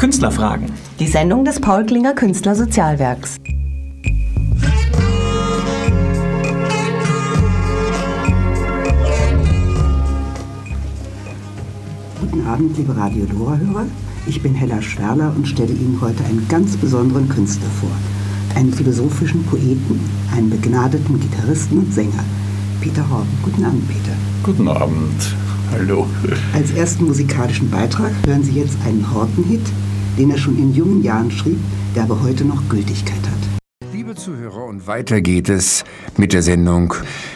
Künstlerfragen. Die Sendung des Paul Klinger Künstlersozialwerks. Guten Abend, liebe Radio Lora-Hörer. Ich bin Hella Schwerler und stelle Ihnen heute einen ganz besonderen Künstler vor. Einen philosophischen Poeten, einen begnadeten Gitarristen und Sänger. Peter Horten. Guten Abend, Peter. Guten Abend. Hallo. Als ersten musikalischen Beitrag hören Sie jetzt einen Horten-Hit, den er schon in jungen Jahren schrieb, der aber heute noch Gültigkeit hat. Liebe Zuhörer, und weiter geht es mit der Sendung.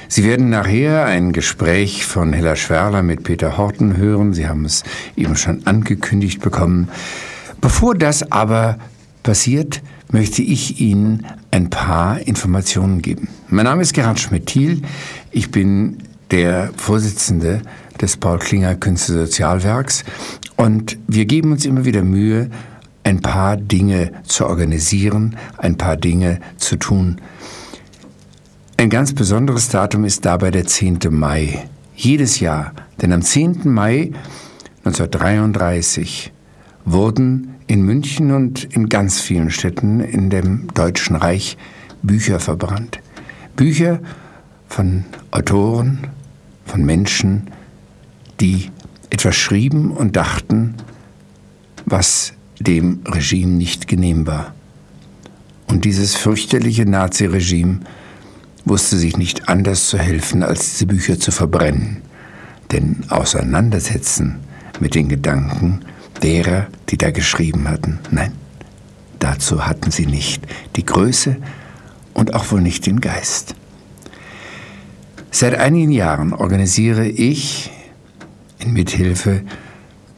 Sie werden nachher ein Gespräch von Hella Schwerler mit Peter Horten hören. Sie haben es eben schon angekündigt bekommen. Bevor das aber passiert, möchte ich Ihnen ein paar Informationen geben. Mein Name ist Gerhard Schmidt-Thiel. Ich bin der Vorsitzende des Paul Klinger Künstlersozialwerks und wir geben uns immer wieder Mühe, ein paar Dinge zu organisieren, ein paar Dinge zu tun. Ein ganz besonderes Datum ist dabei der 10. Mai. Jedes Jahr, denn am 10. Mai 1933 wurden in München und in ganz vielen Städten in dem Deutschen Reich Bücher verbrannt. Bücher von Autoren, von Menschen, die etwas schrieben und dachten, was dem Regime nicht genehm war. Und dieses fürchterliche Naziregime wusste sich nicht anders zu helfen, als diese Bücher zu verbrennen. Denn auseinandersetzen mit den Gedanken derer, die da geschrieben hatten, nein, dazu hatten sie nicht die Größe und auch wohl nicht den Geist. Seit einigen Jahren organisiere ich Mithilfe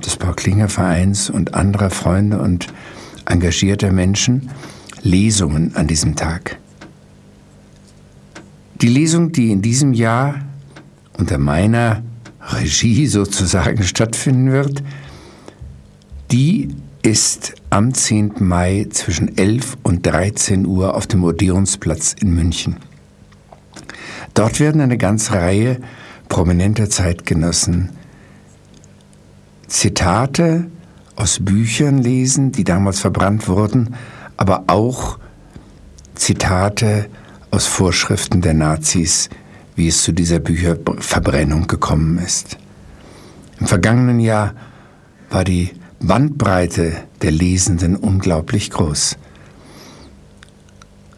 des Paul Klinger Vereins und anderer Freunde und engagierter Menschen Lesungen an diesem Tag. Die Lesung, die in diesem Jahr unter meiner Regie sozusagen stattfinden wird, die ist am 10. Mai zwischen 11 und 13 Uhr auf dem Odeonsplatz in München. Dort werden eine ganze Reihe prominenter Zeitgenossen Zitate aus Büchern lesen, die damals verbrannt wurden, aber auch Zitate aus Vorschriften der Nazis, wie es zu dieser Bücherverbrennung gekommen ist. Im vergangenen Jahr war die Bandbreite der Lesenden unglaublich groß.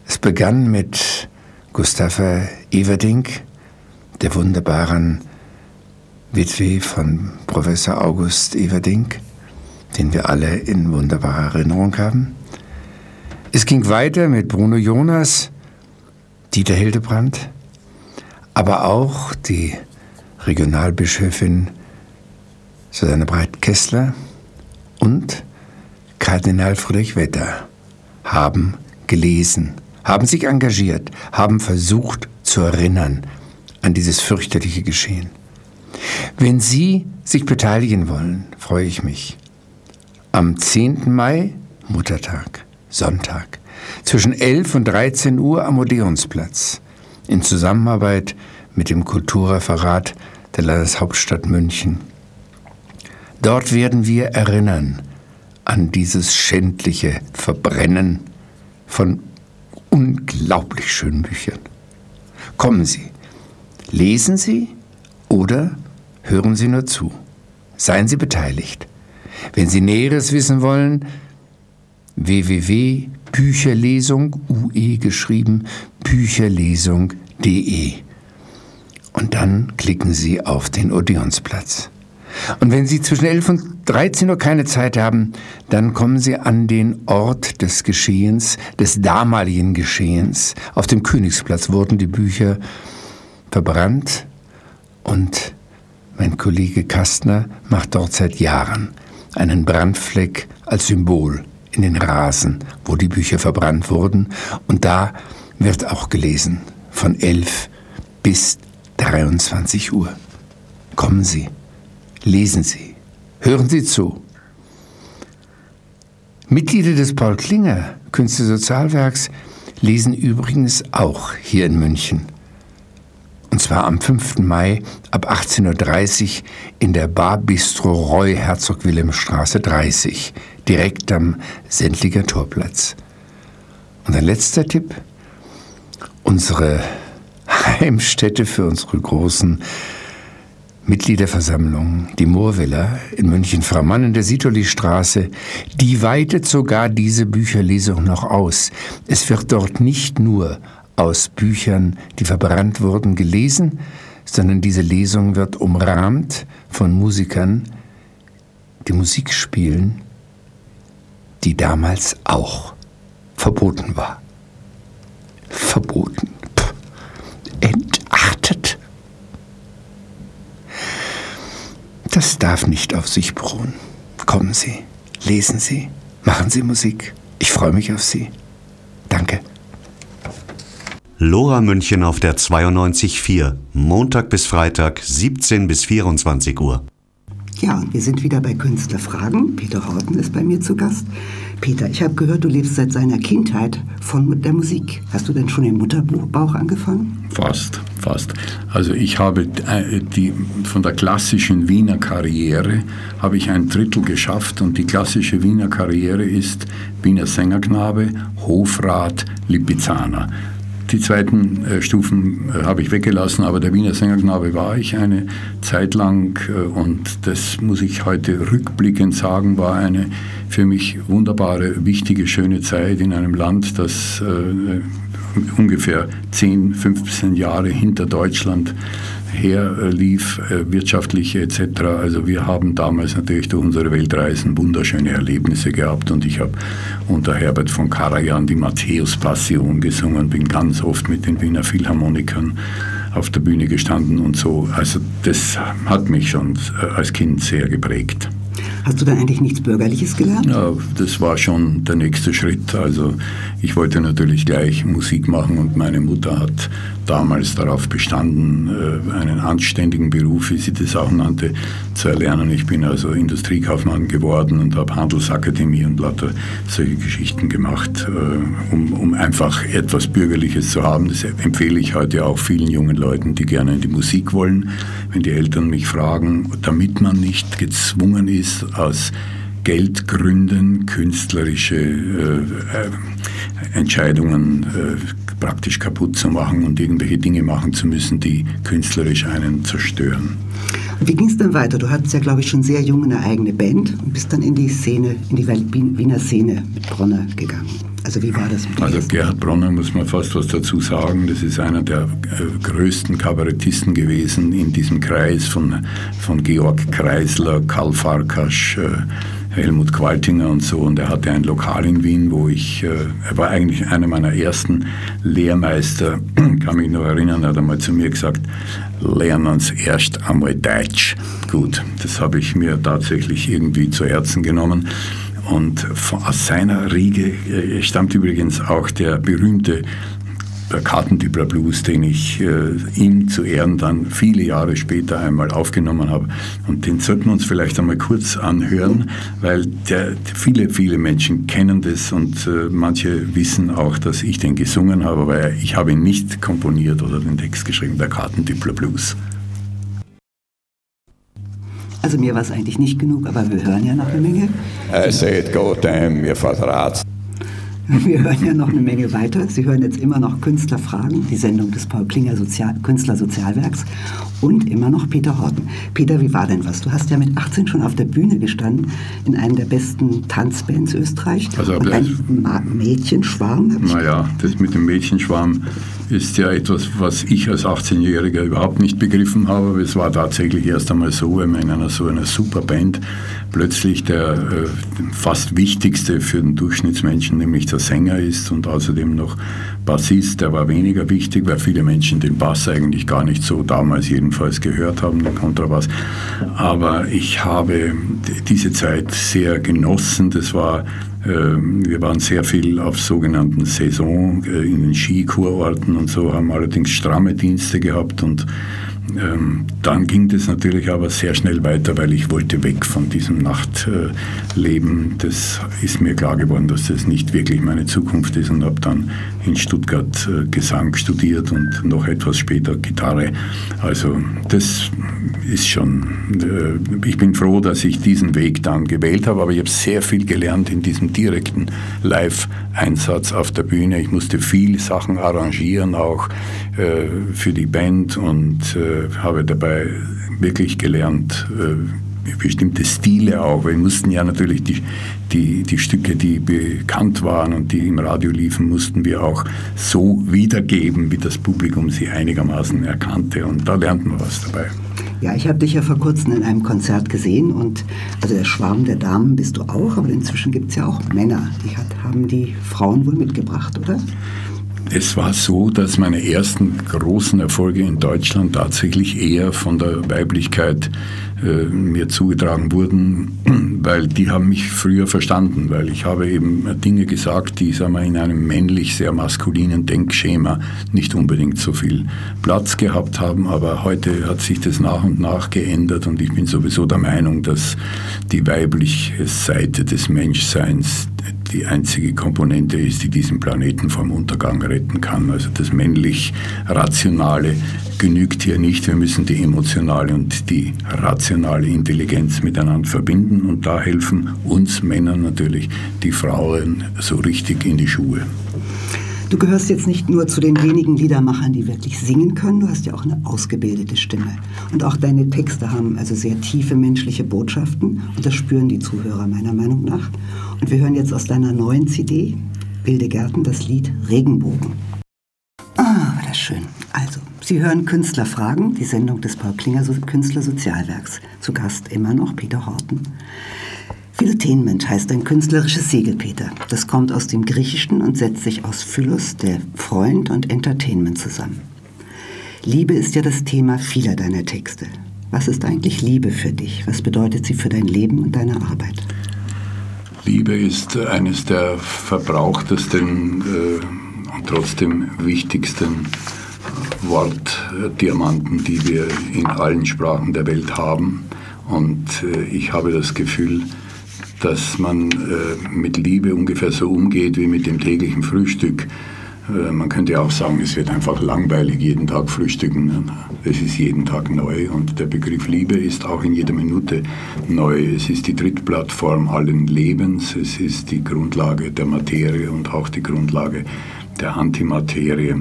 Es begann mit Gustava Everdink, der wunderbaren Witwe von Professor August Everdink, den wir alle in wunderbarer Erinnerung haben. Es ging weiter mit Bruno Jonas, Dieter Hildebrand, aber auch die Regionalbischöfin Susanne Breit-Kessler und Kardinal Friedrich Wetter haben gelesen, haben sich engagiert, haben versucht zu erinnern an dieses fürchterliche Geschehen. Wenn Sie sich beteiligen wollen, freue ich mich. Am 10. Mai, Muttertag, Sonntag, zwischen 11 und 13 Uhr am Odeonsplatz, in Zusammenarbeit mit dem Kulturreferat der Landeshauptstadt München. Dort werden wir erinnern an dieses schändliche Verbrennen von unglaublich schönen Büchern. Kommen Sie, lesen Sie oder hören Sie nur zu. Seien Sie beteiligt. Wenn Sie Näheres wissen wollen, www.bücherlesung, UE geschrieben, bücherlesung.de. Und dann klicken Sie auf den Odeonsplatz. Und wenn Sie zwischen 11 und 13 Uhr keine Zeit haben, dann kommen Sie an den Ort des Geschehens, des damaligen Geschehens. Auf dem Königsplatz wurden die Bücher verbrannt und mein Kollege Kastner macht dort seit Jahren einen Brandfleck als Symbol in den Rasen, wo die Bücher verbrannt wurden. Und da wird auch gelesen von 11 bis 23 Uhr. Kommen Sie, lesen Sie, hören Sie zu. Mitglieder des Paul Klinger Künstlersozialwerks lesen übrigens auch hier in München und zwar am 5. Mai ab 18.30 Uhr in der Bar Bistro Roy Herzog Wilhelm Straße 30, direkt am Sendlinger Torplatz. Und ein letzter Tipp, unsere Heimstätte für unsere großen Mitgliederversammlung, die Moorvilla in München, Frau Mann in der Sitoli-Straße, die weitet sogar diese Bücherlesung noch aus. Es wird dort nicht nur aus Büchern, die verbrannt wurden, gelesen, sondern diese Lesung wird umrahmt von Musikern, die Musik spielen, die damals auch verboten war. Verboten. Pff. Entartet. Das darf nicht auf sich beruhen. Kommen Sie, lesen Sie, machen Sie Musik. Ich freue mich auf Sie. Danke. Lora München auf der 92.4, Montag bis Freitag, 17 bis 24 Uhr. Ja, und wir sind wieder bei Künstlerfragen. Peter Horten ist bei mir zu Gast. Peter, ich habe gehört, du lebst seit seiner Kindheit von der Musik. Hast du denn schon im Mutterbauch angefangen? Fast, fast. Also ich habe äh, die, von der klassischen Wiener Karriere habe ich ein Drittel geschafft und die klassische Wiener Karriere ist Wiener Sängerknabe, Hofrat, Lipizzaner. Die zweiten äh, Stufen äh, habe ich weggelassen, aber der Wiener Sängerknabe war ich eine Zeit lang äh, und das muss ich heute rückblickend sagen, war eine für mich wunderbare, wichtige, schöne Zeit in einem Land, das äh, ungefähr 10, 15 Jahre hinter Deutschland herlief, äh, wirtschaftliche etc. Also wir haben damals natürlich durch unsere Weltreisen wunderschöne Erlebnisse gehabt und ich habe unter Herbert von Karajan die Matthäus-Passion gesungen, bin ganz oft mit den Wiener Philharmonikern auf der Bühne gestanden und so. Also das hat mich schon äh, als Kind sehr geprägt. Hast du da eigentlich nichts Bürgerliches gelernt? Ja, das war schon der nächste Schritt. Also ich wollte natürlich gleich Musik machen und meine Mutter hat damals darauf bestanden, äh, einen anständigen Beruf, wie sie das auch nannte, zu erlernen. Ich bin also Industriekaufmann geworden und habe Handelsakademie und lauter solche Geschichten gemacht, äh, um, um einfach etwas Bürgerliches zu haben. Das empfehle ich heute auch vielen jungen Leuten, die gerne in die Musik wollen, wenn die Eltern mich fragen, damit man nicht gezwungen ist, aus Geldgründen künstlerische äh, Entscheidungen äh, praktisch kaputt zu machen und irgendwelche Dinge machen zu müssen, die künstlerisch einen zerstören. Wie ging es dann weiter? Du hattest ja, glaube ich, schon sehr jung eine eigene Band und bist dann in die Szene, in die Wiener Szene mit Bronner gegangen. Also wie war das mit Also Gerhard Bronner muss man fast was dazu sagen. Das ist einer der äh, größten Kabarettisten gewesen in diesem Kreis von, von Georg Kreisler, Karl Farkasch, äh, Helmut Qualtinger und so. Und er hatte ein Lokal in Wien, wo ich, äh, er war eigentlich einer meiner ersten Lehrmeister, kann mich noch erinnern, er hat einmal zu mir gesagt, lernen uns erst einmal Deutsch. Gut, das habe ich mir tatsächlich irgendwie zu Herzen genommen. Und aus seiner Riege äh, stammt übrigens auch der berühmte der Kartentippler Blues, den ich äh, ihm zu Ehren dann viele Jahre später einmal aufgenommen habe. Und den sollten wir uns vielleicht einmal kurz anhören, weil der, viele, viele Menschen kennen das und äh, manche wissen auch, dass ich den gesungen habe, aber ich habe ihn nicht komponiert oder den Text geschrieben, der Kartentippler Blues. Also mir war es eigentlich nicht genug, aber wir hören ja noch eine Menge. I say it go time, ihr Vater Wir hören ja noch eine Menge weiter. Sie hören jetzt immer noch Künstlerfragen, die Sendung des Paul Klinger Sozial Künstlersozialwerks und immer noch Peter Horten. Peter, wie war denn was? Du hast ja mit 18 schon auf der Bühne gestanden in einem der besten Tanzbands Österreich. Also, und ein Mädchenschwarm. Naja, das mit dem Mädchenschwarm ist ja etwas, was ich als 18-Jähriger überhaupt nicht begriffen habe. Aber es war tatsächlich erst einmal so, wenn man in einer so einer Superband plötzlich der äh, fast wichtigste für den Durchschnittsmenschen, nämlich der Sänger ist und außerdem noch Bassist, der war weniger wichtig, weil viele Menschen den Bass eigentlich gar nicht so damals jedenfalls gehört haben, den Kontrabass. Aber ich habe diese Zeit sehr genossen. Das war ähm, wir waren sehr viel auf sogenannten Saison äh, in den Skikurorten und so, haben allerdings stramme Dienste gehabt und dann ging das natürlich aber sehr schnell weiter, weil ich wollte weg von diesem Nachtleben. Das ist mir klar geworden, dass das nicht wirklich meine Zukunft ist und habe dann in Stuttgart äh, Gesang studiert und noch etwas später Gitarre. Also das ist schon, äh, ich bin froh, dass ich diesen Weg dann gewählt habe, aber ich habe sehr viel gelernt in diesem direkten Live-Einsatz auf der Bühne. Ich musste viele Sachen arrangieren, auch für die Band und habe dabei wirklich gelernt, bestimmte Stile auch. Wir mussten ja natürlich die, die, die Stücke, die bekannt waren und die im Radio liefen, mussten wir auch so wiedergeben, wie das Publikum sie einigermaßen erkannte. Und da lernt man was dabei. Ja, ich habe dich ja vor kurzem in einem Konzert gesehen und also der Schwarm der Damen bist du auch, aber inzwischen gibt es ja auch Männer. Die hat, haben die Frauen wohl mitgebracht, oder? Es war so, dass meine ersten großen Erfolge in Deutschland tatsächlich eher von der Weiblichkeit äh, mir zugetragen wurden, weil die haben mich früher verstanden, weil ich habe eben Dinge gesagt, die sagen wir, in einem männlich sehr maskulinen Denkschema nicht unbedingt so viel Platz gehabt haben, aber heute hat sich das nach und nach geändert und ich bin sowieso der Meinung, dass die weibliche Seite des Menschseins die einzige Komponente ist, die diesen Planeten vom Untergang retten kann. Also das männlich Rationale genügt hier nicht. Wir müssen die emotionale und die rationale Intelligenz miteinander verbinden und da helfen uns Männern natürlich die Frauen so richtig in die Schuhe. Du gehörst jetzt nicht nur zu den wenigen Liedermachern, die wirklich singen können, du hast ja auch eine ausgebildete Stimme. Und auch deine Texte haben also sehr tiefe menschliche Botschaften und das spüren die Zuhörer meiner Meinung nach. Und wir hören jetzt aus deiner neuen CD, Wilde Gärten, das Lied Regenbogen. Ah, war das schön. Also, Sie hören Künstlerfragen, die Sendung des Paul Klinger Künstlersozialwerks. Zu Gast immer noch Peter Horten. Philotainment heißt ein künstlerisches Segelpeter. Das kommt aus dem Griechischen und setzt sich aus Philos, der Freund, und Entertainment zusammen. Liebe ist ja das Thema vieler deiner Texte. Was ist eigentlich Liebe für dich? Was bedeutet sie für dein Leben und deine Arbeit? Liebe ist eines der verbrauchtesten äh, und trotzdem wichtigsten Wortdiamanten, die wir in allen Sprachen der Welt haben. Und äh, ich habe das Gefühl, dass man äh, mit Liebe ungefähr so umgeht wie mit dem täglichen Frühstück. Äh, man könnte auch sagen, es wird einfach langweilig jeden Tag frühstücken. Es ist jeden Tag neu und der Begriff Liebe ist auch in jeder Minute neu. Es ist die Drittplattform allen Lebens, es ist die Grundlage der Materie und auch die Grundlage der Antimaterie.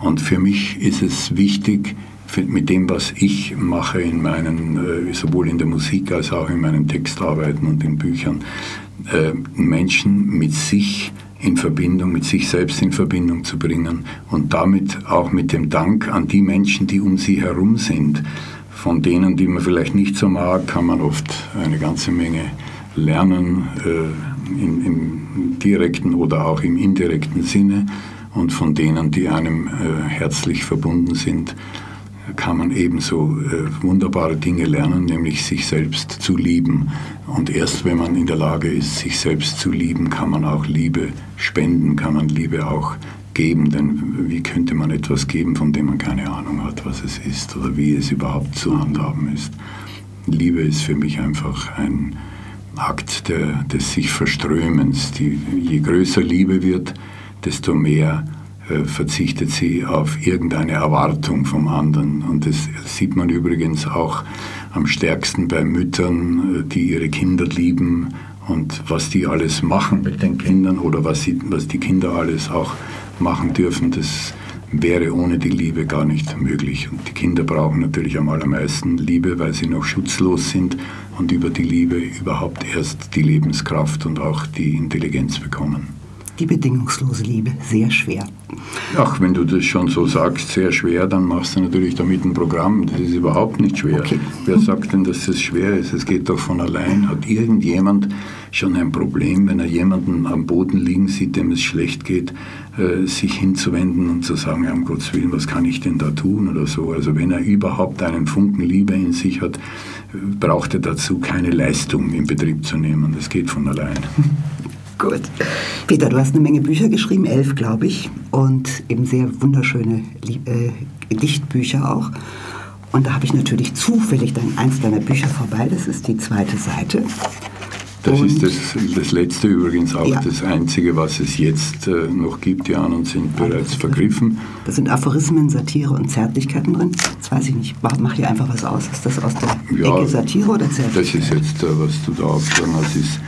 Und für mich ist es wichtig, mit dem, was ich mache in meinen, äh, sowohl in der Musik als auch in meinen Textarbeiten und in Büchern, äh, Menschen mit sich in Verbindung, mit sich selbst in Verbindung zu bringen und damit auch mit dem Dank an die Menschen, die um sie herum sind. Von denen, die man vielleicht nicht so mag, kann man oft eine ganze Menge lernen, äh, in, im direkten oder auch im indirekten Sinne. Und von denen, die einem herzlich verbunden sind, kann man ebenso äh, wunderbare Dinge lernen, nämlich sich selbst zu lieben. Und erst wenn man in der Lage ist, sich selbst zu lieben, kann man auch Liebe spenden, kann man Liebe auch geben. Denn wie könnte man etwas geben, von dem man keine Ahnung hat, was es ist oder wie es überhaupt zu handhaben ist? Liebe ist für mich einfach ein Akt der, des sich Verströmens. Die, je größer Liebe wird, desto mehr verzichtet sie auf irgendeine Erwartung vom anderen. Und das sieht man übrigens auch am stärksten bei Müttern, äh, die ihre Kinder lieben und was die alles machen mit den Kindern oder was, sie, was die Kinder alles auch machen dürfen, das wäre ohne die Liebe gar nicht möglich. Und die Kinder brauchen natürlich am allermeisten Liebe, weil sie noch schutzlos sind und über die Liebe überhaupt erst die Lebenskraft und auch die Intelligenz bekommen die bedingungslose Liebe sehr schwer. Ach, wenn du das schon so sagst, sehr schwer, dann machst du natürlich damit ein Programm. Das ist überhaupt nicht schwer. Okay. Wer sagt denn, dass es schwer ist? Es geht doch von allein. Hat irgendjemand schon ein Problem, wenn er jemanden am Boden liegen sieht, dem es schlecht geht, äh, sich hinzuwenden und zu sagen, ja, um Gottes Willen, was kann ich denn da tun oder so. Also wenn er überhaupt einen Funken Liebe in sich hat, braucht er dazu keine Leistung in Betrieb zu nehmen. Das geht von allein. Gut. Peter, du hast eine Menge Bücher geschrieben, elf, glaube ich, und eben sehr wunderschöne äh, Dichtbücher auch. Und da habe ich natürlich zufällig dann eins deiner Bücher vorbei. Das ist die zweite Seite. Das Und- ist das, das letzte übrigens auch Ja. das einzige, was es jetzt äh, noch gibt. Die anderen sind bereits vergriffen. Da sind Aphorismen, Satire und Zärtlichkeiten drin. Jetzt weiß ich nicht, mach hier einfach was aus. Ist das aus der Ja, Ecke Satire oder Das Zärtlichkeit? ist jetzt, äh, was du da aufgeschlagen hast, ist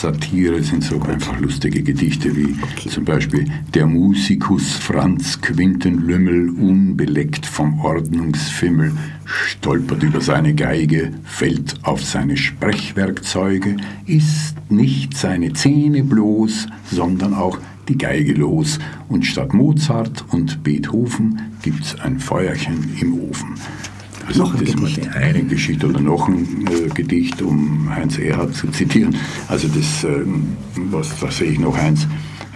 Satire, sind so einfach lustige Gedichte wie zum Beispiel Der Musikus Franz Quinten Lümmel, unbeleckt vom Ordnungsfimmel, stolpert über seine Geige, fällt auf seine Sprechwerkzeuge, ist nicht seine Zähne bloß, sondern auch die Geige los. Und statt Mozart und Beethoven gibt's ein Feuerchen im Ofen. Also Noch ein das ist Gedicht. die eine Geschichte oder noch ein äh, Gedicht, um Heinz Erhard zu zitieren. Also das, ähm, was, was sehe ich noch, Heinz?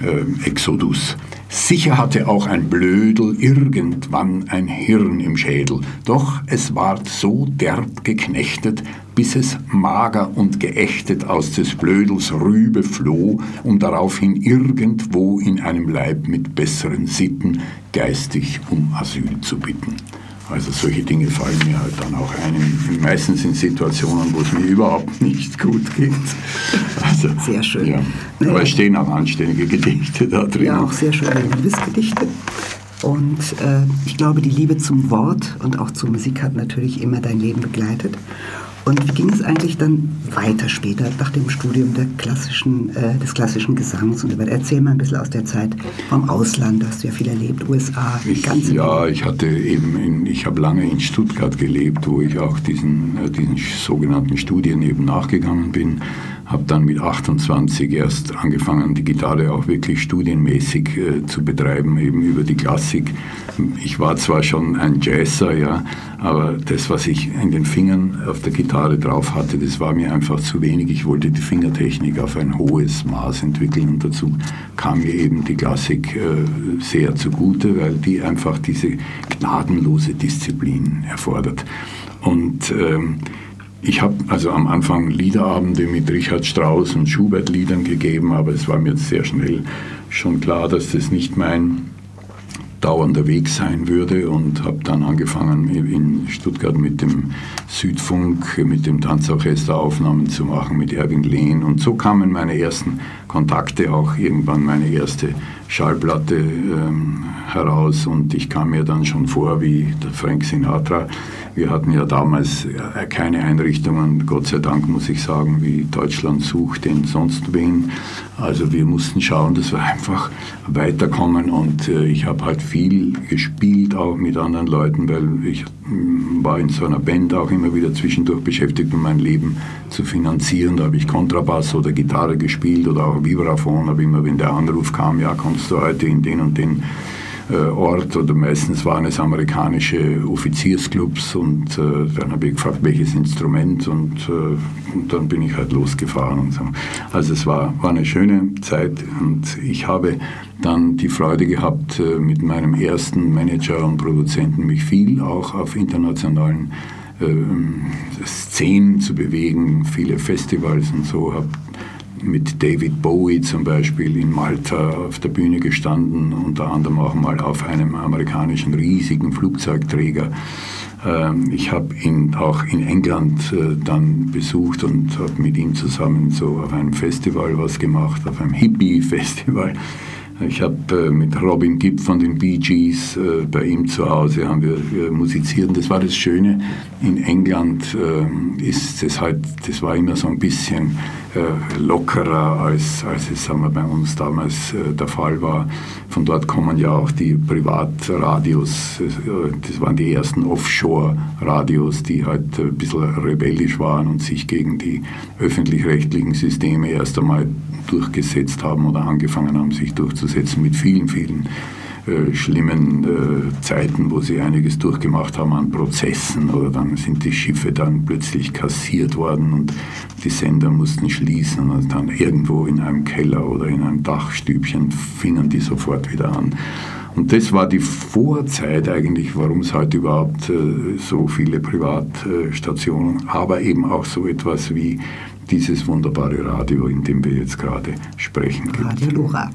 Ähm, Exodus. Sicher hatte auch ein Blödel irgendwann ein Hirn im Schädel, doch es ward so derb geknechtet, bis es mager und geächtet aus des Blödels Rübe floh, um daraufhin irgendwo in einem Leib mit besseren Sitten geistig um Asyl zu bitten. Also solche Dinge fallen mir halt dann auch ein, in- meistens in Situationen, wo es mir überhaupt nicht gut geht. Also, Sehr schön. Ja. Aber es stehen auch anständige Gedichte da drin. Ja, auch sehr schöne Liebesgedichte. Und äh, ich glaube, die Liebe zum Wort und auch zur Musik hat natürlich immer dein Leben begleitet. Und wie ging es eigentlich dann weiter später, nach dem Studium klassischen, äh, des klassischen Gesangs? Und erzähl mal ein bisschen aus der Zeit vom Ausland, da hast du ja viel erlebt, USA, Ich, ganz ja, ich hatte eben, in, ich habe lange in Stuttgart gelebt, wo ich auch diesen, äh, diesen sogenannten Studien eben nachgegangen bin. Habe dann mit 28 erst angefangen, die Gitarre auch wirklich studienmäßig äh, zu betreiben, eben über die Klassik. Ich war zwar schon ein Jazzer, ja, aber das, was ich in den Fingern auf der Gitarre drauf hatte, das war mir einfach zu wenig. Ich wollte die Fingertechnik auf ein hohes Maß entwickeln und dazu kam mir eben die Klassik äh, sehr zugute, weil die einfach diese gnadenlose Disziplin erfordert. Und ähm, ich habe also am Anfang Liederabende mit Richard Strauss und Schubert-Liedern gegeben, aber es war mir sehr schnell schon klar, dass das nicht mein dauernder Weg sein würde und habe dann angefangen in Stuttgart mit dem Südfunk, mit dem Tanzorchester Aufnahmen zu machen, mit Erwin Lehn. Und so kamen meine ersten Kontakte, auch irgendwann meine erste Schallplatte ähm, heraus und ich kam mir dann schon vor wie der Frank Sinatra. Wir hatten ja damals äh, keine Einrichtungen, Gott sei Dank muss ich sagen, wie Deutschland sucht den sonst wen. Also wir mussten schauen, dass wir einfach weiterkommen und äh, ich habe halt viel gespielt, auch mit anderen Leuten, weil ich mm, war in so einer Band auch immer wieder zwischendurch beschäftigt, um mein Leben zu finanzieren. Da habe ich Kontrabass oder Gitarre gespielt oder auch Vibraphon, aber immer wenn der Anruf kam, ja, kommst du heute in den und den äh, Ort oder meistens waren es amerikanische Offiziersclubs und äh, dann habe ich gefragt, welches Instrument und, äh, und dann bin ich halt losgefahren und so. Also es war, war eine schöne Zeit und ich habe dann die Freude gehabt, äh, mit meinem ersten Manager und Produzenten mich viel auch auf internationalen ähm, Szenen zu bewegen, viele Festivals und so, habe mit David Bowie zum Beispiel in Malta auf der Bühne gestanden, unter anderem auch mal auf einem amerikanischen riesigen Flugzeugträger. Ähm, Ich habe ihn auch in England äh, dann besucht und habe mit ihm zusammen so auf einem Festival was gemacht, auf einem Hippie-Festival. Ich habe äh, mit Robin Gibb von den Bee Gees äh, bei ihm zu Hause haben wir äh, musiziert. Das war das Schöne. In England ist es halt, das war immer so ein bisschen lockerer, als, als es sagen wir, bei uns damals der Fall war. Von dort kommen ja auch die Privatradios. Das waren die ersten Offshore-Radios, die halt ein bisschen rebellisch waren und sich gegen die öffentlich-rechtlichen Systeme erst einmal durchgesetzt haben oder angefangen haben, sich durchzusetzen mit vielen, vielen äh, schlimmen äh, Zeiten, wo sie einiges durchgemacht haben an Prozessen oder dann sind die Schiffe dann plötzlich kassiert worden und die Sender mussten schließen und dann irgendwo in einem Keller oder in einem Dachstübchen fingen die sofort wieder an. Und das war die Vorzeit eigentlich, warum es heute überhaupt äh, so viele Privatstationen, aber eben auch so etwas wie dieses wunderbare Radio, in dem wir jetzt gerade sprechen. Gibt. Radio Lora.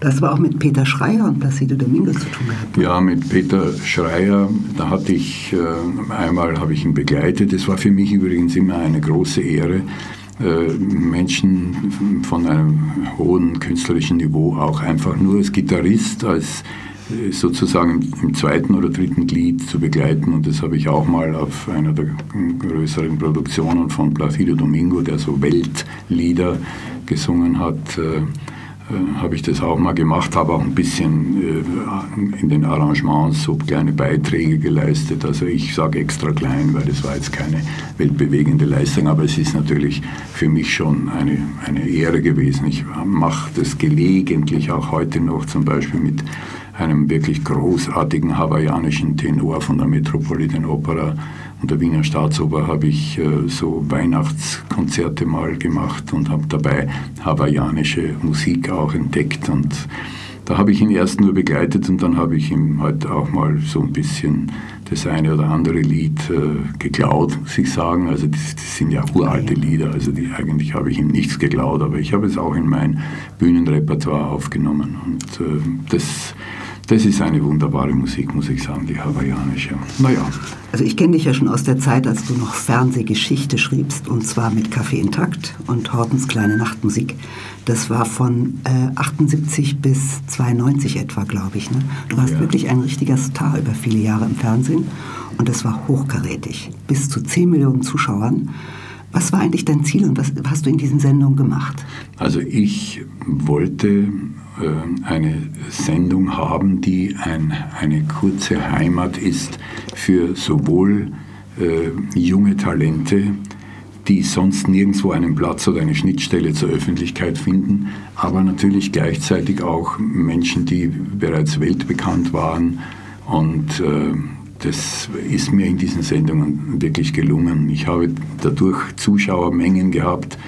Das war auch mit Peter Schreier und Placido Dominguez zu tun gehabt. Ja, mit Peter Schreier, da hatte ich, äh, einmal habe ich ihn begleitet. Es war für mich übrigens immer eine große Ehre, äh, Menschen von einem hohen künstlerischen Niveau auch einfach nur als Gitarrist, als sozusagen im zweiten oder dritten Glied zu begleiten. Und das habe ich auch mal auf einer der größeren Produktionen von Placido Domingo, der so Weltlieder gesungen hat, äh, äh, habe ich das auch mal gemacht, habe auch ein bisschen äh, in den Arrangements so kleine Beiträge geleistet. Also ich sage extra klein, weil das war jetzt keine weltbewegende Leistung, aber es ist natürlich für mich schon eine, eine Ehre gewesen. Ich mache das gelegentlich auch heute noch, zum Beispiel mit einem wirklich großartigen hawaiianischen Tenor von der Metropolitan Opera und der Wiener Staatsoper habe ich äh, so Weihnachtskonzerte mal gemacht und habe dabei hawaiianische Musik auch entdeckt. Und da habe ich ihn erst nur begleitet und dann habe ich ihm halt auch mal so ein bisschen das eine oder andere Lied äh, geklaut, muss ich sagen. Also das, das, sind ja uralte Lieder, also die, eigentlich habe ich ihm nichts geklaut, aber ich habe es auch in mein Bühnenrepertoire aufgenommen. Und äh, das das ist eine wunderbare Musik, muss ich sagen, die hawaiianische. Naja. Also ich kenne dich ja schon aus der Zeit, als du noch Fernsehgeschichte schriebst, und zwar mit Kaffee intakt und Hortens kleine Nachtmusik. Das war von äh, 78 bis 92 etwa, glaube ich. Ne? Du warst ja. wirklich ein richtiger Star über viele Jahre im Fernsehen und das war hochkarätig. Bis zu 10 Millionen Zuschauern. Was war eigentlich dein Ziel und was hast du in diesen Sendungen gemacht? Also ich wollte äh, eine Sendung haben, die ein, eine kurze Heimat ist für sowohl äh, junge Talente, die sonst nirgendwo einen Platz oder eine Schnittstelle zur Öffentlichkeit finden, aber natürlich gleichzeitig auch Menschen, die bereits weltbekannt waren. Und äh, das ist mir in diesen Sendungen wirklich gelungen. Ich habe dadurch Zuschauermengen gehabt,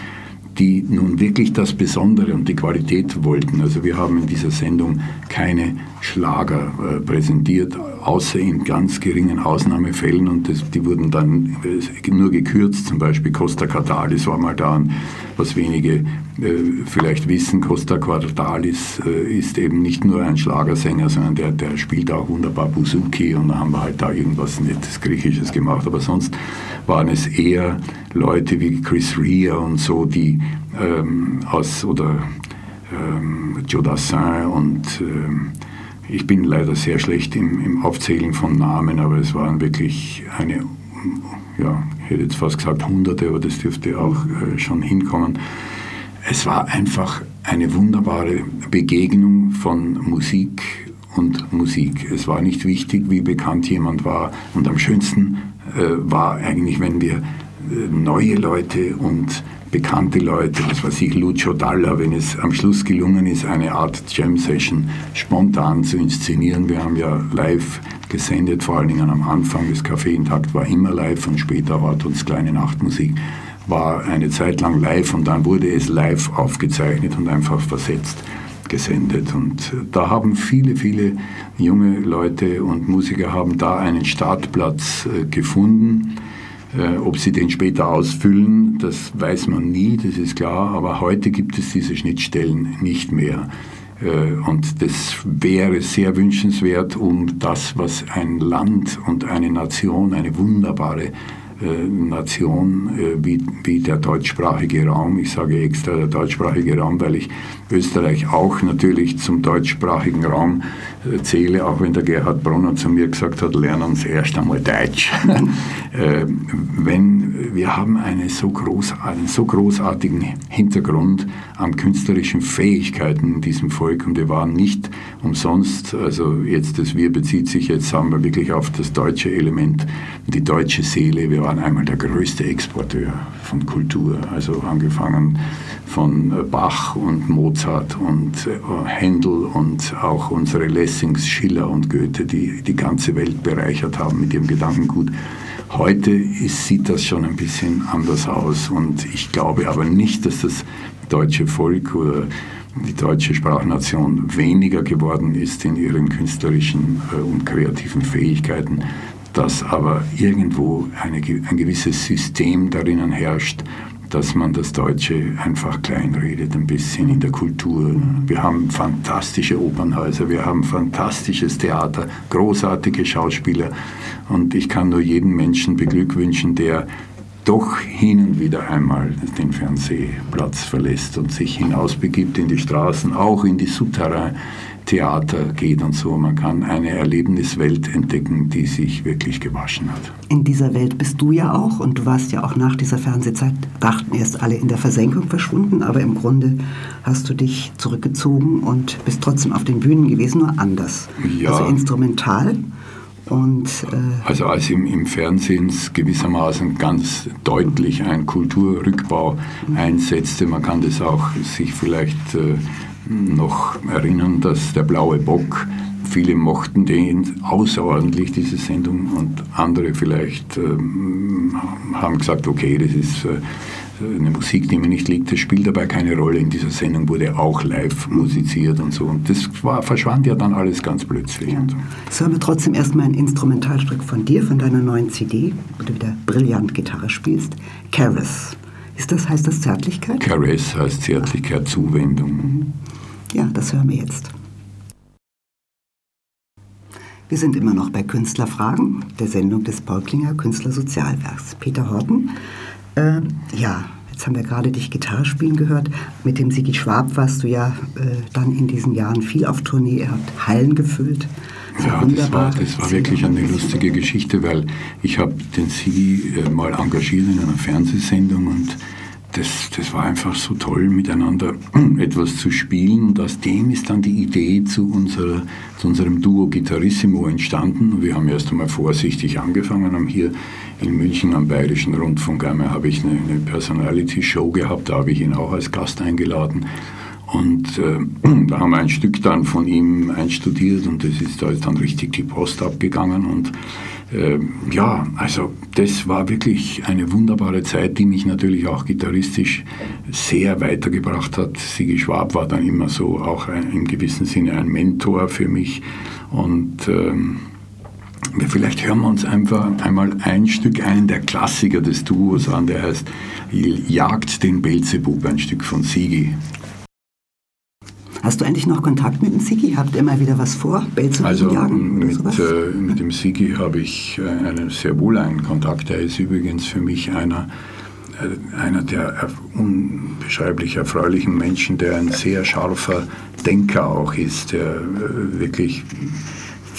die nun wirklich das Besondere und die Qualität wollten. Also wir haben in dieser Sendung keine Schlager äh, präsentiert, außer in ganz geringen Ausnahmefällen. Und das, die wurden dann äh, nur gekürzt, zum Beispiel Costa Catalis war mal da, was wenige äh, vielleicht wissen, Costa Quartalis äh, ist eben nicht nur ein Schlagersänger, sondern der, der spielt auch wunderbar Buzuki und da haben wir halt da irgendwas Nettes Griechisches gemacht, aber sonst waren es eher Leute wie Chris Rea und so, die ähm, aus, oder ähm, Joe Dassin und ähm, ich bin leider sehr schlecht im, im, Aufzählen von Namen, aber es waren wirklich eine, ja, ich hätte jetzt fast gesagt Hunderte, aber das dürfte auch äh, schon hinkommen. Es war einfach eine wunderbare Begegnung von Musik und Musik. Es war nicht wichtig, wie bekannt jemand war. Und am schönsten äh, war eigentlich, wenn wir neue Leute und bekannte Leute, was weiß ich, Lucio Dalla, wenn es am Schluss gelungen ist, eine Art Jam-Session spontan zu inszenieren. Wir haben ja live gesendet, vor allen Dingen am Anfang. Das Café Intakt war immer live und später war uns kleine Nachtmusik war eine Zeit lang live und dann wurde es live aufgezeichnet und einfach versetzt gesendet. Und da haben viele, viele junge Leute und Musiker haben da einen Startplatz äh, gefunden äh, ob sie den später ausfüllen, das weiß man nie, das ist klar, aber heute gibt es diese Schnittstellen nicht mehr. Äh, und das wäre sehr wünschenswert, um das, was ein Land und eine Nation, eine wunderbare äh, Nation äh, wie, wie der deutschsprachige Raum. Ich sage extra der deutschsprachige Raum, weil ich Österreich auch natürlich zum deutschsprachigen Raum äh, zähle, auch wenn der Gerhard Brunner zu mir gesagt hat, lernen Sie erst einmal Deutsch. wenn wir haben eine so groß, einen so großartigen Hintergrund an künstlerischen Fähigkeiten in diesem Volk und wir waren nicht umsonst, also jetzt das Wir bezieht sich jetzt, sagen wir wirklich auf das deutsche Element, die deutsche Seele. Wir waren einmal der größte Exporteur von Kultur, also angefangen von äh, Bach und Mozart und äh, Händel und auch unsere Lessings, Schiller und Goethe, die die ganze Welt bereichert haben mit ihrem Gedankengut. Heute ist, sieht das schon ein bisschen anders aus und ich glaube aber nicht, dass das deutsche Volk oder die deutsche Sprachnation weniger geworden ist in ihren künstlerischen äh, und kreativen Fähigkeiten, dass aber irgendwo eine, ein gewisses System darin herrscht, dass man das Deutsche einfach kleinredet, ein bisschen in der Kultur. Wir haben fantastische Opernhäuser, wir haben fantastisches Theater, großartige Schauspieler und ich kann nur jeden Menschen beglückwünschen, der doch hin und wieder einmal den Fernsehplatz verlässt und sich hinausbegibt in die Straßen, auch in die Souterrain. Theater geht und so. Man kann eine Erlebniswelt entdecken, die sich wirklich gewaschen hat. In dieser Welt bist du ja auch und du warst ja auch nach dieser Fernsehzeit, dachten erst alle in der Versenkung verschwunden, aber im Grunde hast du dich zurückgezogen und bist trotzdem auf den Bühnen gewesen, nur anders. Ja. Also instrumental und, äh also als im, im Fernsehen gewissermaßen ganz deutlich ein Kulturrückbau einsetzte, man kann das auch sich vielleicht äh, noch erinnern, dass der blaue Bock, viele mochten den außerordentlich, diese Sendung, und andere vielleicht äh, haben gesagt, okay, das ist äh, eine Musik, die mir nicht liegt, das spielt dabei keine Rolle. In dieser Sendung wurde auch live musiziert und so. Und das war, verschwand ja dann alles ganz plötzlich. Ja. So. hören wir trotzdem erstmal ein Instrumentalstück von dir, von deiner neuen CD, wo du wieder brillant Gitarre spielst. Caress. Ist das, heißt das Zärtlichkeit? Caress heißt Zärtlichkeit, Zuwendung. Ja, das hören wir jetzt. Wir sind immer noch bei Künstlerfragen, der Sendung des Paul Klinger Künstlersozialwerks. Peter Horten, äh, ja, jetzt haben wir gerade dich Gitarre spielen gehört. Mit dem Sigi Schwab warst du ja äh, dann in diesen Jahren viel auf Tournee. Er hat Hallen gefüllt. Ja, das war, das war wirklich eine lustige Geschichte, weil ich habe den Sigi äh, mal engagiert in einer Fernsehsendung und das, das war einfach so toll, miteinander etwas zu spielen. Und aus dem ist dann die Idee zu, unserer, zu unserem Duo Gitarrissimo entstanden. Wir haben erst einmal vorsichtig angefangen, haben hier in München am Bayerischen Rundfunk einmal habe ich eine, eine Personality-Show gehabt, da habe ich ihn auch als Gast eingeladen. Und äh, da haben wir ein Stück dann von ihm einstudiert und das ist, da ist dann richtig die Post abgegangen und ähm, ja, also das war wirklich eine wunderbare Zeit, die mich natürlich auch gitarristisch sehr weitergebracht hat. Sigi Schwab war dann immer so auch ein, im gewissen Sinne ein Mentor für mich. Und ähm, vielleicht hören wir uns einfach einmal ein Stück, einen der Klassiker des Duos an, der heißt Jagd den Belzebub, ein Stück von Sigi. Hast du eigentlich noch Kontakt mit dem Sigi? Habt ihr mal wieder was vor? Belzen also jagen mit, äh, mit dem Sigi habe ich äh, einen, sehr wohl einen Kontakt. Er ist übrigens für mich einer, äh, einer der unbeschreiblich erfreulichen Menschen, der ein sehr scharfer Denker auch ist, der äh, wirklich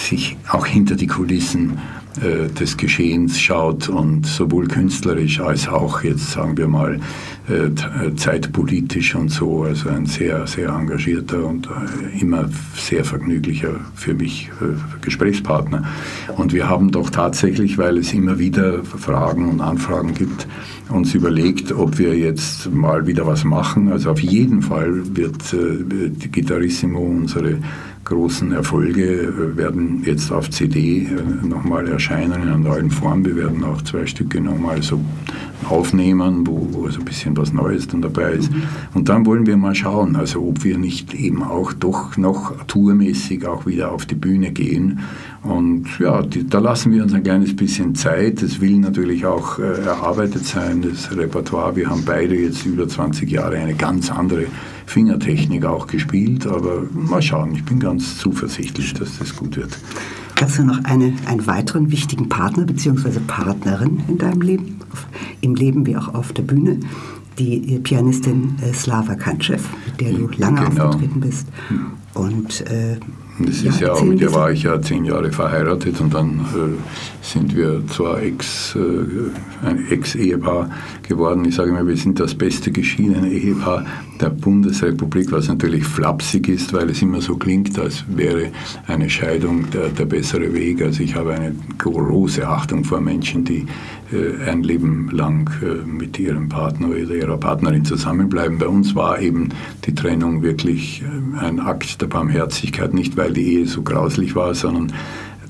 sich auch hinter die Kulissen äh, des Geschehens schaut und sowohl künstlerisch als auch jetzt sagen wir mal äh, äh, zeitpolitisch und so, also ein sehr, sehr engagierter und immer sehr vergnüglicher für mich Gesprächspartner. Und wir haben doch tatsächlich, weil es immer wieder Fragen und Anfragen gibt, uns überlegt, ob wir jetzt mal wieder was machen. Also auf jeden Fall wird die Gitarrissimo unsere großen Erfolge äh, werden jetzt auf CD äh, nochmal erscheinen in einer neuen Form. Wir werden auch zwei Stücke nochmal so aufnehmen, wo, wo so ein bisschen was Neues dann dabei ist. Mhm. Und dann wollen wir mal schauen, also ob wir nicht eben auch doch noch tourmäßig auch wieder auf die Bühne gehen. Und ja, die, da lassen wir uns ein kleines bisschen Zeit. Es will natürlich auch äh, erarbeitet sein, das Repertoire. Wir haben beide jetzt über 20 Jahre eine ganz andere Fingertechnik auch gespielt, aber mal schauen, ich bin ganz zuversichtlich, dass das gut wird. Hast du noch eine, einen weiteren wichtigen Partner bzw. Partnerin in deinem Leben, im Leben wie auch auf der Bühne? Die Pianistin äh, Slava Kantschew, mit der du lange genau. aufgetreten bist. Und äh, das ist ja, mit der war ich ja zehn Jahre verheiratet und dann äh, sind wir zwar Ex, äh, ein Ex-Ehepaar geworden. Ich sage mal, wir sind das beste geschiedene Ehepaar der Bundesrepublik, was natürlich flapsig ist, weil es immer so klingt, als wäre eine Scheidung der, der bessere Weg. Also ich habe eine große Achtung vor Menschen, die ein Leben lang äh, mit ihrem Partner oder ihrer Partnerin zusammenbleiben. Bei uns war eben die Trennung wirklich äh, ein Akt der Barmherzigkeit, nicht weil die Ehe so grauslich war, sondern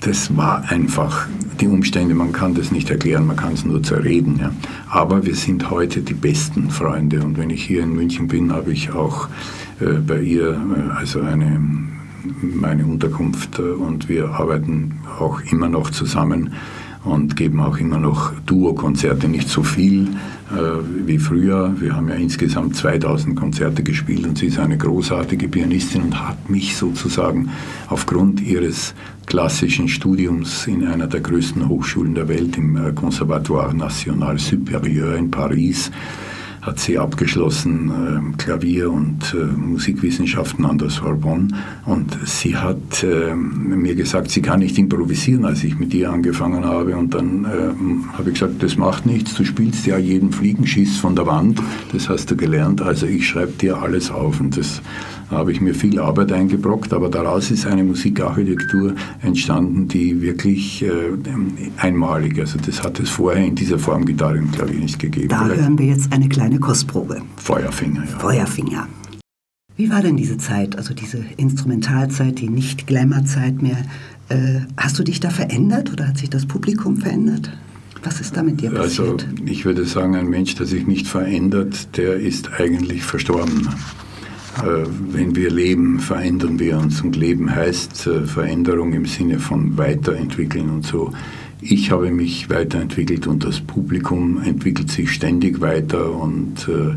das war einfach die Umstände, man kann das nicht erklären, man kann es nur zerreden. Ja. Aber wir sind heute die besten Freunde und wenn ich hier in München bin, habe ich auch äh, bei ihr äh, also eine, meine Unterkunft äh, und wir arbeiten auch immer noch zusammen und geben auch immer noch Duo-Konzerte, nicht so viel äh, wie früher. Wir haben ja insgesamt 2000 Konzerte gespielt und sie ist eine großartige Pianistin und hat mich sozusagen aufgrund ihres klassischen Studiums in einer der größten Hochschulen der Welt, im äh, Conservatoire National Supérieur in Paris, hat sie abgeschlossen, äh, Klavier und äh, Musikwissenschaften an der Sorbonne. Und sie hat äh, mir gesagt, sie kann nicht improvisieren, als ich mit ihr angefangen habe. Und dann äh, habe ich gesagt, das macht nichts, du spielst ja jeden Fliegenschiss von der Wand, das hast du gelernt, also ich schreibe dir alles auf. Und das da habe ich mir viel Arbeit eingebrockt, aber daraus ist eine Musikarchitektur entstanden, die wirklich äh, einmalig, also das hat es vorher in dieser Form Gitarre und Klavier nicht gegeben. Da Vielleicht hören wir jetzt eine kleine Kostprobe. Feuerfinger, ja. Feuerfinger. Wie war denn diese Zeit, also diese Instrumentalzeit, die nicht Glamourzeit mehr? Äh, hast du dich da verändert oder hat sich das Publikum verändert? Was ist da mit dir passiert? Also ich würde sagen, ein Mensch, der sich nicht verändert, der ist eigentlich verstorben. Äh, wenn wir leben, verändern wir uns. Und Leben heißt äh, Veränderung im Sinne von weiterentwickeln und so. Ich habe mich weiterentwickelt und das Publikum entwickelt sich ständig weiter und äh,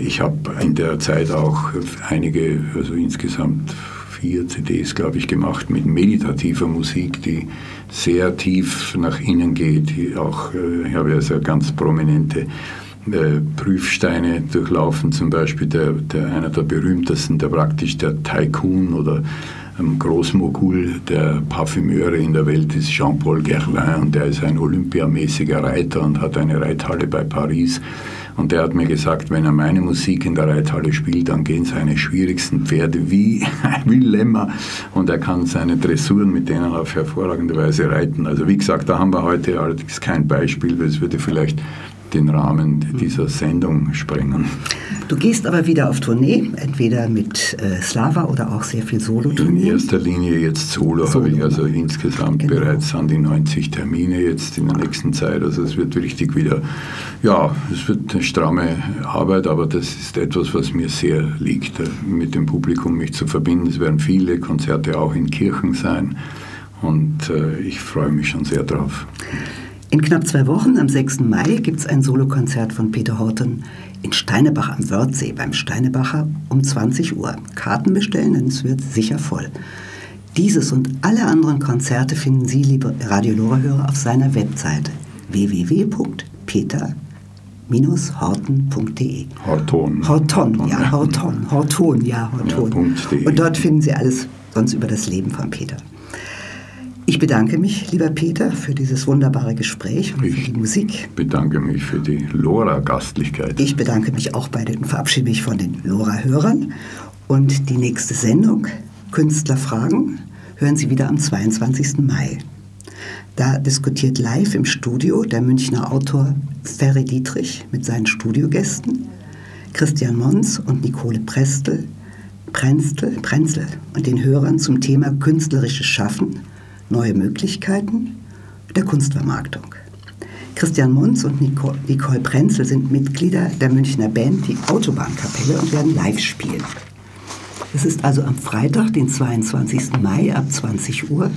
ich habe in der Zeit auch einige, also insgesamt vier CDs, glaube ich, gemacht mit meditativer Musik, die sehr tief nach innen geht. Auch, ich habe also ganz prominente äh, Prüfsteine durchlaufen, zum Beispiel der, der, einer der berühmtesten, der praktisch der Tycoon oder ähm, Großmogul der Parfümeure in der Welt ist Jean-Paul Guerlain und der ist ein olympiamäßiger Reiter und hat eine Reithalle bei Paris. Und der hat mir gesagt, wenn er meine Musik in der Reithalle spielt, dann gehen seine schwierigsten Pferde wie, wie Lämmer und er kann seine Dressuren mit denen auf hervorragende Weise reiten. Also wie gesagt, da haben wir heute allerdings kein Beispiel, weil es würde vielleicht den Rahmen dieser Sendung sprengen. Du gehst aber wieder auf Tournee, entweder mit äh, Slava oder auch sehr viel Solo-Tournee. In erster Linie jetzt Solo, Solo habe ich also insgesamt genau. bereits an die 90 Termine jetzt in der nächsten Zeit. Also es wird richtig wieder, ja, es wird eine stramme Arbeit, aber das ist etwas, was mir sehr liegt, äh, mit dem Publikum mich zu verbinden. Es werden viele Konzerte auch in Kirchen sein und äh, ich freue mich schon sehr drauf. In knapp zwei Wochen, am 6. Mai, gibt es ein Solokonzert von Peter Horton in Steinebach am Wörthsee beim Steinebacher um 20 Uhr. Karten bestellen, denn es wird sicher voll. Dieses und alle anderen Konzerte finden Sie, liebe Radiolora-Hörer, auf seiner Webseite www.peter-horton.de. Horton. Horton, ja, Horton. Horton, ja, Horton. Ja, und dort finden Sie alles sonst über das Leben von Peter. Ich bedanke mich, lieber Peter, für dieses wunderbare Gespräch und ich für die Musik. Ich bedanke mich für die Lora-Gastlichkeit. Ich bedanke mich auch bei den, verabschiede mich von den Lora-Hörern. Und die nächste Sendung, Künstlerfragen, hören Sie wieder am 22. Mai. Da diskutiert live im Studio der Münchner Autor Ferry Dietrich mit seinen Studiogästen, Christian Mons und Nicole Prestel, Prenzel, Prenzel und den Hörern zum Thema künstlerisches Schaffen – neue Möglichkeiten der Kunstvermarktung. Christian Munz und Nicole Prenzel sind Mitglieder der Münchner Band Die Autobahnkapelle und werden live spielen. Es ist also am Freitag, den 22. Mai ab 20 Uhr.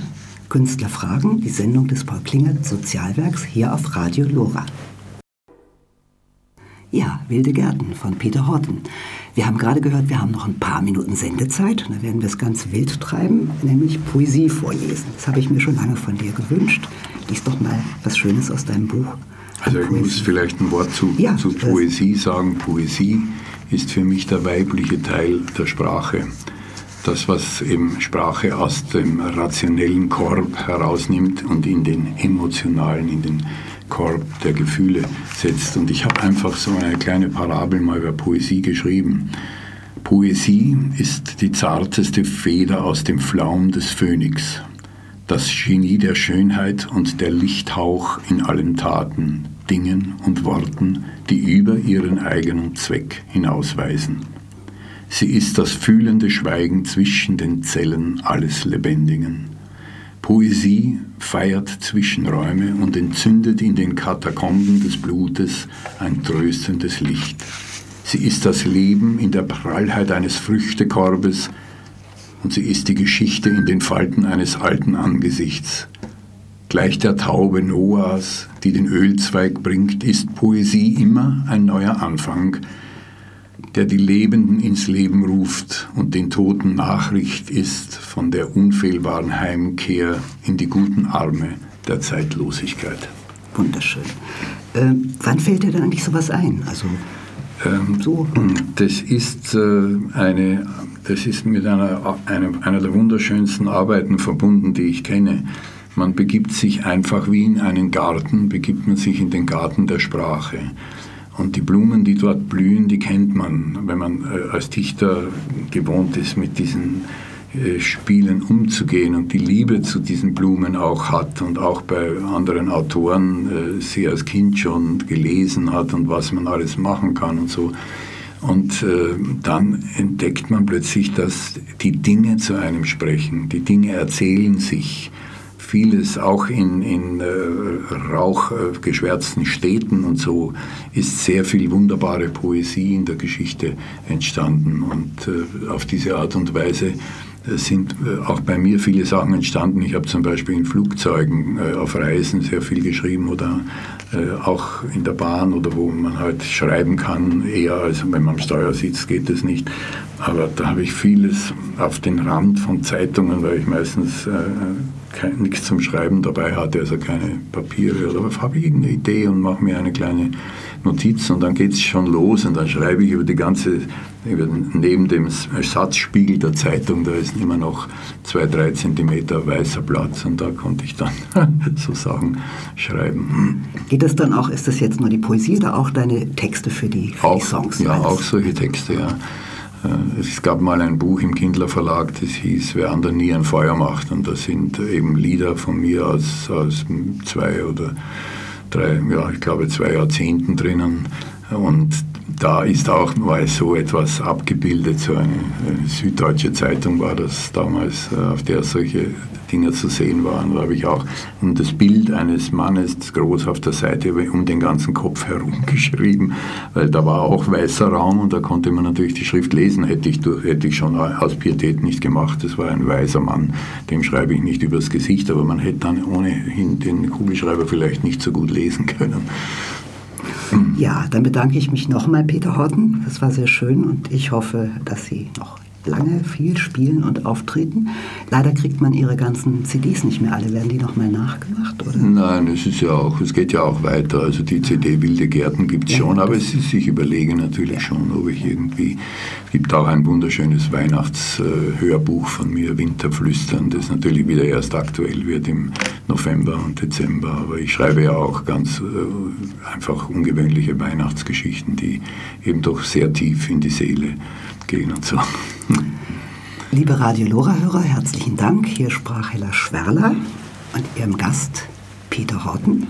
Künstlerfragen, die Sendung des Paul Klingert Sozialwerks hier auf Radio Lora. Ja, Wilde Gärten von Peter Horten. Wir haben gerade gehört, wir haben noch ein paar Minuten Sendezeit. Und da werden wir es ganz wild treiben, nämlich Poesie vorlesen. Das habe ich mir schon lange von dir gewünscht. Lies doch mal was Schönes aus deinem Buch. Also ich muss vielleicht ein Wort zu, ja, zu Poesie sagen. Poesie ist für mich der weibliche Teil der Sprache. Das, was eben Sprache aus dem rationellen Korb herausnimmt und in den emotionalen, in den Korb der Gefühle setzt. Und ich habe einfach so eine kleine Parabel mal über Poesie geschrieben. Poesie ist die zarteste Feder aus dem Flaum des Phönix, das Genie der Schönheit und der Lichthauch in allen Taten, Dingen und Worten, die über ihren eigenen Zweck hinausweisen. Sie ist das fühlende Schweigen zwischen den Zellen alles Lebendigen Poesie feiert Zwischenräume und entzündet in den Katakomben des Blutes ein tröstendes Licht. Sie ist das Leben in der Prallheit eines Früchtekorbes und sie ist die Geschichte in den Falten eines alten Angesichts. Gleich der Taube Noahs, die den Ölzweig bringt, ist Poesie immer ein neuer Anfang, der die Lebenden ins Leben ruft und den Toten Nachricht ist von der unfehlbaren Heimkehr in die guten Arme der Zeitlosigkeit. Wunderschön. Äh, wann fällt dir denn eigentlich sowas ein? Also ähm, so. Das ist äh, eine, das ist mit einer, einer, einer der wunderschönsten Arbeiten verbunden, die ich kenne. Man begibt sich einfach wie in einen Garten, begibt man sich in den Garten der Sprache. Und die Blumen, die dort blühen, die kennt man, wenn man äh, als Dichter gewohnt ist, mit diesen äh, Spielen umzugehen und die Liebe zu diesen Blumen auch hat und auch bei anderen Autoren äh, sie als Kind schon gelesen hat und was man alles machen kann und so. Und dann entdeckt man plötzlich, dass die Dinge zu einem sprechen, die Dinge erzählen sich vieles auch in, in äh, rauchgeschwärzten Städten und so ist sehr viel wunderbare Poesie in der Geschichte entstanden. Und äh, auf diese Art und Weise äh, sind auch bei mir viele Sachen entstanden. Ich habe zum Beispiel in Flugzeugen auf Reisen sehr viel geschrieben oder auch in der Bahn oder wo man halt schreiben kann, eher als wenn man am Steuer sitzt, geht das nicht. Aber da habe ich vieles auf den Rand von Zeitungen, weil ich meistens kein, nichts zum Schreiben dabei hatte, also keine Papiere oder was, habe ich irgendeine Idee und mache mir eine kleine Notiz und dann geht es schon los und dann schreibe ich über die ganze, über, neben dem Satzspiegel der Zeitung, da ist immer noch zwei, drei Zentimeter weißer Platz und da konnte ich dann so Sachen schreiben. Geht das dann auch, ist das jetzt nur die Poesie oder auch deine Texte für die, für auch, die Songs? Ja, auch solche Texte, ja. Äh, es gab mal ein Buch im Kindler Verlag, das hieß Wer an der nie ein Feuer macht. Und da sind eben Lieder von mir aus, aus zwei oder drei, ja, ich glaube zwei Jahrzehnten drinnen. Und da ist auch mal so etwas abgebildet, so eine, eine süddeutsche Zeitung war das damals, äh, auf der solche Dinge zu sehen waren. Da habe ich auch das Bild eines Mannes groß auf der Seite um den ganzen Kopf herum geschrieben, weil da war auch weißer Raum und da konnte man natürlich die Schrift lesen. Hätte ich, hätte ich schon aus Pietät nicht gemacht. Das war ein weißer Mann, dem schreibe ich nicht übers Gesicht, aber man hätte dann ohnehin den Kugelschreiber vielleicht nicht so gut lesen können. Ja, dann bedanke ich mich nochmal, Peter Horten. Das war sehr schön und ich hoffe, dass Sie noch lange viel spielen und auftreten. Leider kriegt man ihre ganzen CDs nicht mehr alle. Werden die nochmal nachgemacht? Oder? Nein, es ist ja auch, es geht ja auch weiter. Also die CD Wilde Gärten gibt es ja, schon, aber es ist, ich überlege natürlich ja. schon, ob ich irgendwie. Es gibt auch ein wunderschönes Weihnachtshörbuch von mir, Winterflüstern, das natürlich wieder erst aktuell wird im November und Dezember. Aber ich schreibe ja auch ganz äh, einfach ungewöhnliche Weihnachtsgeschichten, die eben doch sehr tief in die Seele gehen und so. Liebe Radio Lora-Hörer, herzlichen Dank. Hier sprach Hella Schwerler und ihrem Gast Peter Horten.